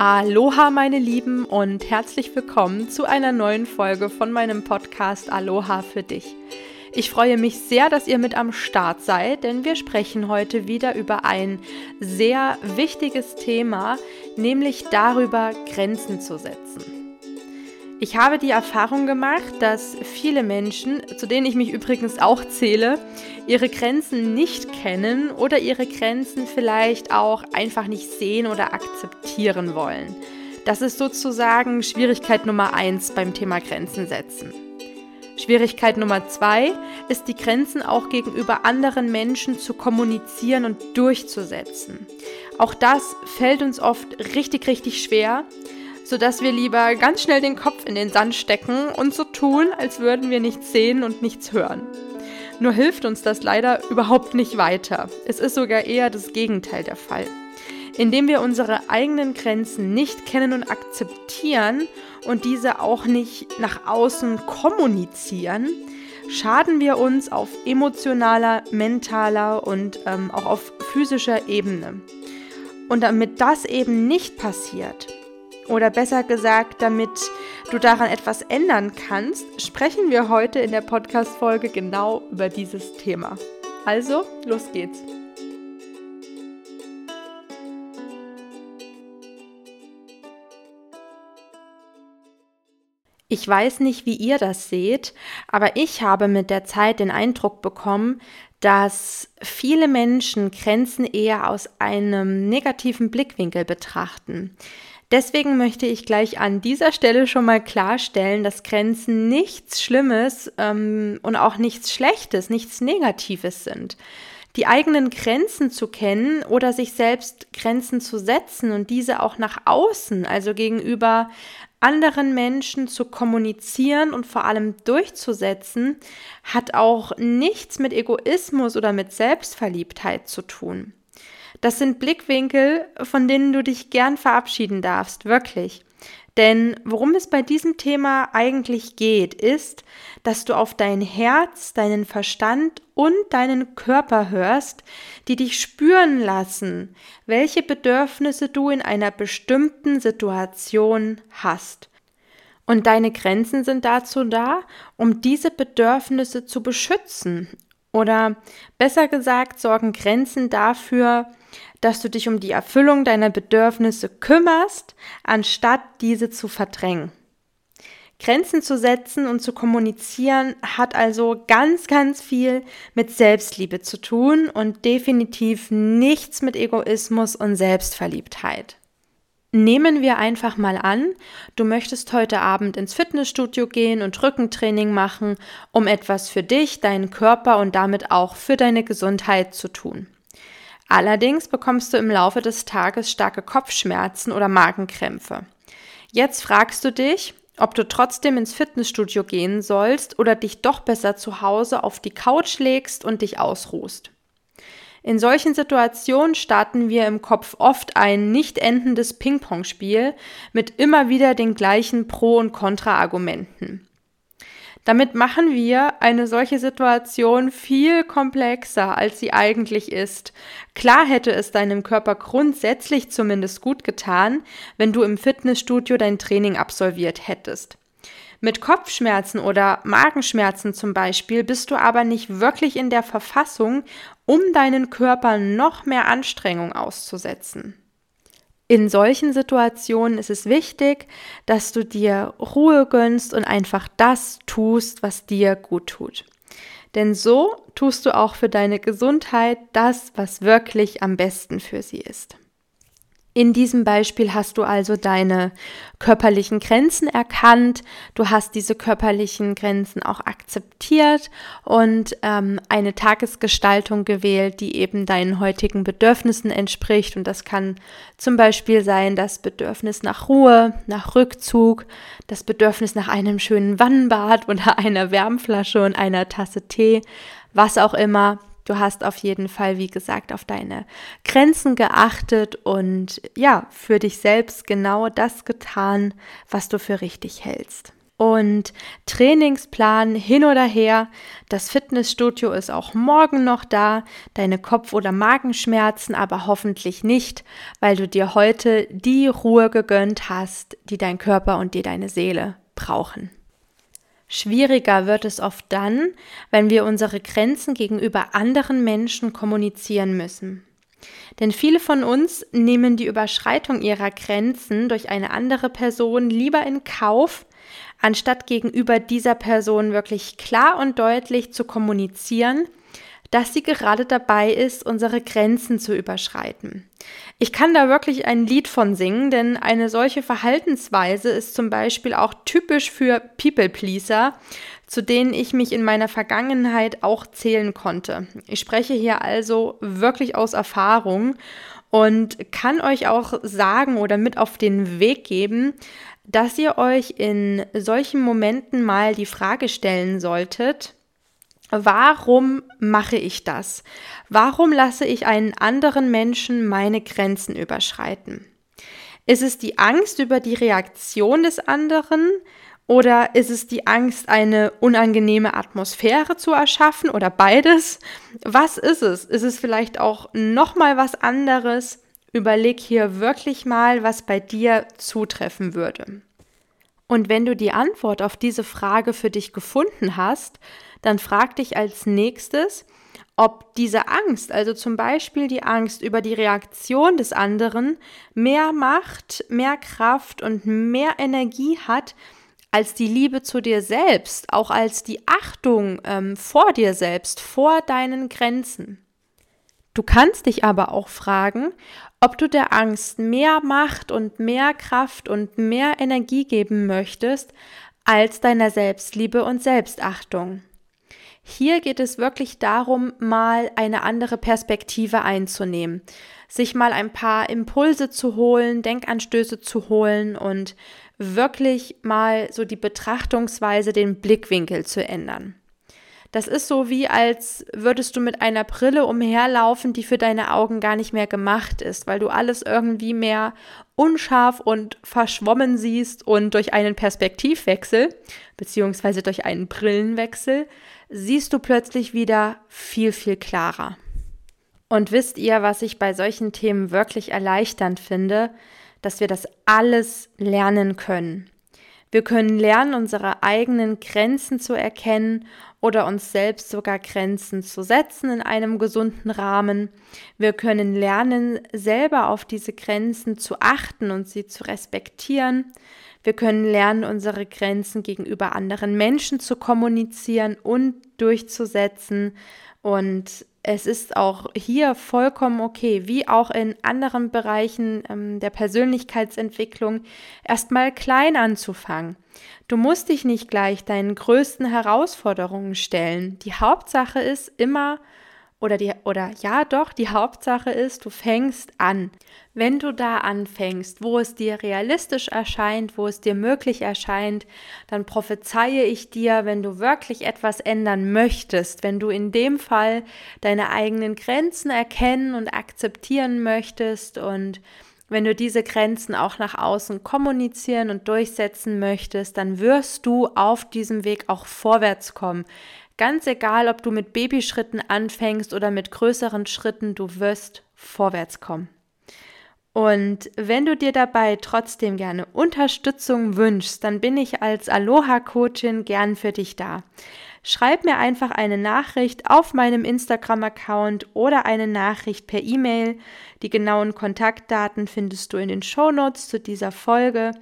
Aloha, meine Lieben, und herzlich willkommen zu einer neuen Folge von meinem Podcast Aloha für dich. Ich freue mich sehr, dass ihr mit am Start seid, denn wir sprechen heute wieder über ein sehr wichtiges Thema, nämlich darüber, Grenzen zu setzen. Ich habe die Erfahrung gemacht, dass viele Menschen, zu denen ich mich übrigens auch zähle, ihre Grenzen nicht kennen oder ihre Grenzen vielleicht auch einfach nicht sehen oder akzeptieren wollen. Das ist sozusagen Schwierigkeit Nummer eins beim Thema Grenzen setzen. Schwierigkeit Nummer zwei ist, die Grenzen auch gegenüber anderen Menschen zu kommunizieren und durchzusetzen. Auch das fällt uns oft richtig, richtig schwer sodass wir lieber ganz schnell den Kopf in den Sand stecken und so tun, als würden wir nichts sehen und nichts hören. Nur hilft uns das leider überhaupt nicht weiter. Es ist sogar eher das Gegenteil der Fall. Indem wir unsere eigenen Grenzen nicht kennen und akzeptieren und diese auch nicht nach außen kommunizieren, schaden wir uns auf emotionaler, mentaler und ähm, auch auf physischer Ebene. Und damit das eben nicht passiert, oder besser gesagt, damit du daran etwas ändern kannst, sprechen wir heute in der Podcast-Folge genau über dieses Thema. Also, los geht's. Ich weiß nicht, wie ihr das seht, aber ich habe mit der Zeit den Eindruck bekommen, dass viele Menschen Grenzen eher aus einem negativen Blickwinkel betrachten. Deswegen möchte ich gleich an dieser Stelle schon mal klarstellen, dass Grenzen nichts Schlimmes ähm, und auch nichts Schlechtes, nichts Negatives sind. Die eigenen Grenzen zu kennen oder sich selbst Grenzen zu setzen und diese auch nach außen, also gegenüber anderen Menschen zu kommunizieren und vor allem durchzusetzen, hat auch nichts mit Egoismus oder mit Selbstverliebtheit zu tun. Das sind Blickwinkel, von denen du dich gern verabschieden darfst, wirklich. Denn worum es bei diesem Thema eigentlich geht, ist, dass du auf dein Herz, deinen Verstand und deinen Körper hörst, die dich spüren lassen, welche Bedürfnisse du in einer bestimmten Situation hast. Und deine Grenzen sind dazu da, um diese Bedürfnisse zu beschützen. Oder besser gesagt, sorgen Grenzen dafür, dass du dich um die Erfüllung deiner Bedürfnisse kümmerst, anstatt diese zu verdrängen. Grenzen zu setzen und zu kommunizieren hat also ganz, ganz viel mit Selbstliebe zu tun und definitiv nichts mit Egoismus und Selbstverliebtheit. Nehmen wir einfach mal an, du möchtest heute Abend ins Fitnessstudio gehen und Rückentraining machen, um etwas für dich, deinen Körper und damit auch für deine Gesundheit zu tun. Allerdings bekommst du im Laufe des Tages starke Kopfschmerzen oder Magenkrämpfe. Jetzt fragst du dich, ob du trotzdem ins Fitnessstudio gehen sollst oder dich doch besser zu Hause auf die Couch legst und dich ausruhst. In solchen Situationen starten wir im Kopf oft ein nicht endendes Ping-Pong-Spiel mit immer wieder den gleichen Pro- und Kontra-Argumenten. Damit machen wir eine solche Situation viel komplexer, als sie eigentlich ist. Klar hätte es deinem Körper grundsätzlich zumindest gut getan, wenn du im Fitnessstudio dein Training absolviert hättest. Mit Kopfschmerzen oder Magenschmerzen zum Beispiel bist du aber nicht wirklich in der Verfassung, um deinen Körper noch mehr Anstrengung auszusetzen. In solchen Situationen ist es wichtig, dass du dir Ruhe gönnst und einfach das tust, was dir gut tut. Denn so tust du auch für deine Gesundheit das, was wirklich am besten für sie ist. In diesem Beispiel hast du also deine körperlichen Grenzen erkannt, du hast diese körperlichen Grenzen auch akzeptiert und ähm, eine Tagesgestaltung gewählt, die eben deinen heutigen Bedürfnissen entspricht. Und das kann zum Beispiel sein das Bedürfnis nach Ruhe, nach Rückzug, das Bedürfnis nach einem schönen Wannenbad oder einer Wärmflasche und einer Tasse Tee, was auch immer. Du hast auf jeden Fall, wie gesagt, auf deine Grenzen geachtet und ja, für dich selbst genau das getan, was du für richtig hältst. Und Trainingsplan hin oder her, das Fitnessstudio ist auch morgen noch da, deine Kopf- oder Magenschmerzen aber hoffentlich nicht, weil du dir heute die Ruhe gegönnt hast, die dein Körper und dir deine Seele brauchen. Schwieriger wird es oft dann, wenn wir unsere Grenzen gegenüber anderen Menschen kommunizieren müssen. Denn viele von uns nehmen die Überschreitung ihrer Grenzen durch eine andere Person lieber in Kauf, anstatt gegenüber dieser Person wirklich klar und deutlich zu kommunizieren, dass sie gerade dabei ist, unsere Grenzen zu überschreiten. Ich kann da wirklich ein Lied von singen, denn eine solche Verhaltensweise ist zum Beispiel auch typisch für People-Pleaser, zu denen ich mich in meiner Vergangenheit auch zählen konnte. Ich spreche hier also wirklich aus Erfahrung und kann euch auch sagen oder mit auf den Weg geben, dass ihr euch in solchen Momenten mal die Frage stellen solltet, warum mache ich das? Warum lasse ich einen anderen Menschen meine Grenzen überschreiten? Ist es die Angst über die Reaktion des anderen oder ist es die Angst, eine unangenehme Atmosphäre zu erschaffen oder beides? Was ist es? Ist es vielleicht auch noch mal was anderes? Überleg hier wirklich mal, was bei dir zutreffen würde. Und wenn du die Antwort auf diese Frage für dich gefunden hast, dann frag dich als nächstes, ob diese Angst, also zum Beispiel die Angst über die Reaktion des anderen, mehr Macht, mehr Kraft und mehr Energie hat als die Liebe zu dir selbst, auch als die Achtung ähm, vor dir selbst, vor deinen Grenzen. Du kannst dich aber auch fragen, ob du der Angst mehr Macht und mehr Kraft und mehr Energie geben möchtest als deiner Selbstliebe und Selbstachtung. Hier geht es wirklich darum, mal eine andere Perspektive einzunehmen, sich mal ein paar Impulse zu holen, Denkanstöße zu holen und wirklich mal so die Betrachtungsweise, den Blickwinkel zu ändern. Das ist so wie, als würdest du mit einer Brille umherlaufen, die für deine Augen gar nicht mehr gemacht ist, weil du alles irgendwie mehr unscharf und verschwommen siehst und durch einen Perspektivwechsel, beziehungsweise durch einen Brillenwechsel, siehst du plötzlich wieder viel, viel klarer. Und wisst ihr, was ich bei solchen Themen wirklich erleichternd finde? Dass wir das alles lernen können. Wir können lernen, unsere eigenen Grenzen zu erkennen oder uns selbst sogar Grenzen zu setzen in einem gesunden Rahmen. Wir können lernen, selber auf diese Grenzen zu achten und sie zu respektieren. Wir können lernen, unsere Grenzen gegenüber anderen Menschen zu kommunizieren und durchzusetzen. Und es ist auch hier vollkommen okay, wie auch in anderen Bereichen ähm, der Persönlichkeitsentwicklung, erstmal klein anzufangen. Du musst dich nicht gleich deinen größten Herausforderungen stellen. Die Hauptsache ist immer, oder die, oder ja doch, die Hauptsache ist, du fängst an. Wenn du da anfängst, wo es dir realistisch erscheint, wo es dir möglich erscheint, dann prophezeie ich dir, wenn du wirklich etwas ändern möchtest, wenn du in dem Fall deine eigenen Grenzen erkennen und akzeptieren möchtest und wenn du diese Grenzen auch nach außen kommunizieren und durchsetzen möchtest, dann wirst du auf diesem Weg auch vorwärts kommen. Ganz egal, ob du mit Babyschritten anfängst oder mit größeren Schritten, du wirst vorwärts kommen. Und wenn du dir dabei trotzdem gerne Unterstützung wünschst, dann bin ich als Aloha-Coachin gern für dich da. Schreib mir einfach eine Nachricht auf meinem Instagram-Account oder eine Nachricht per E-Mail. Die genauen Kontaktdaten findest du in den Shownotes zu dieser Folge.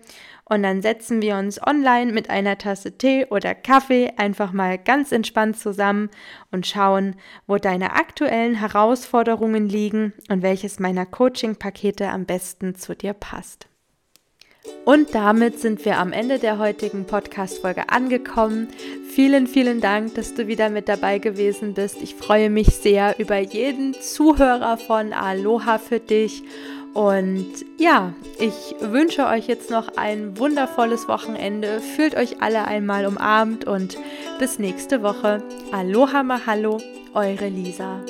Und dann setzen wir uns online mit einer Tasse Tee oder Kaffee einfach mal ganz entspannt zusammen und schauen, wo deine aktuellen Herausforderungen liegen und welches meiner Coaching-Pakete am besten zu dir passt. Und damit sind wir am Ende der heutigen Podcast-Folge angekommen. Vielen, vielen Dank, dass du wieder mit dabei gewesen bist. Ich freue mich sehr über jeden Zuhörer von Aloha für dich und ja, ich wünsche euch jetzt noch ein wundervolles Wochenende. Fühlt euch alle einmal umarmt und bis nächste Woche. Aloha Mahalo, eure Lisa.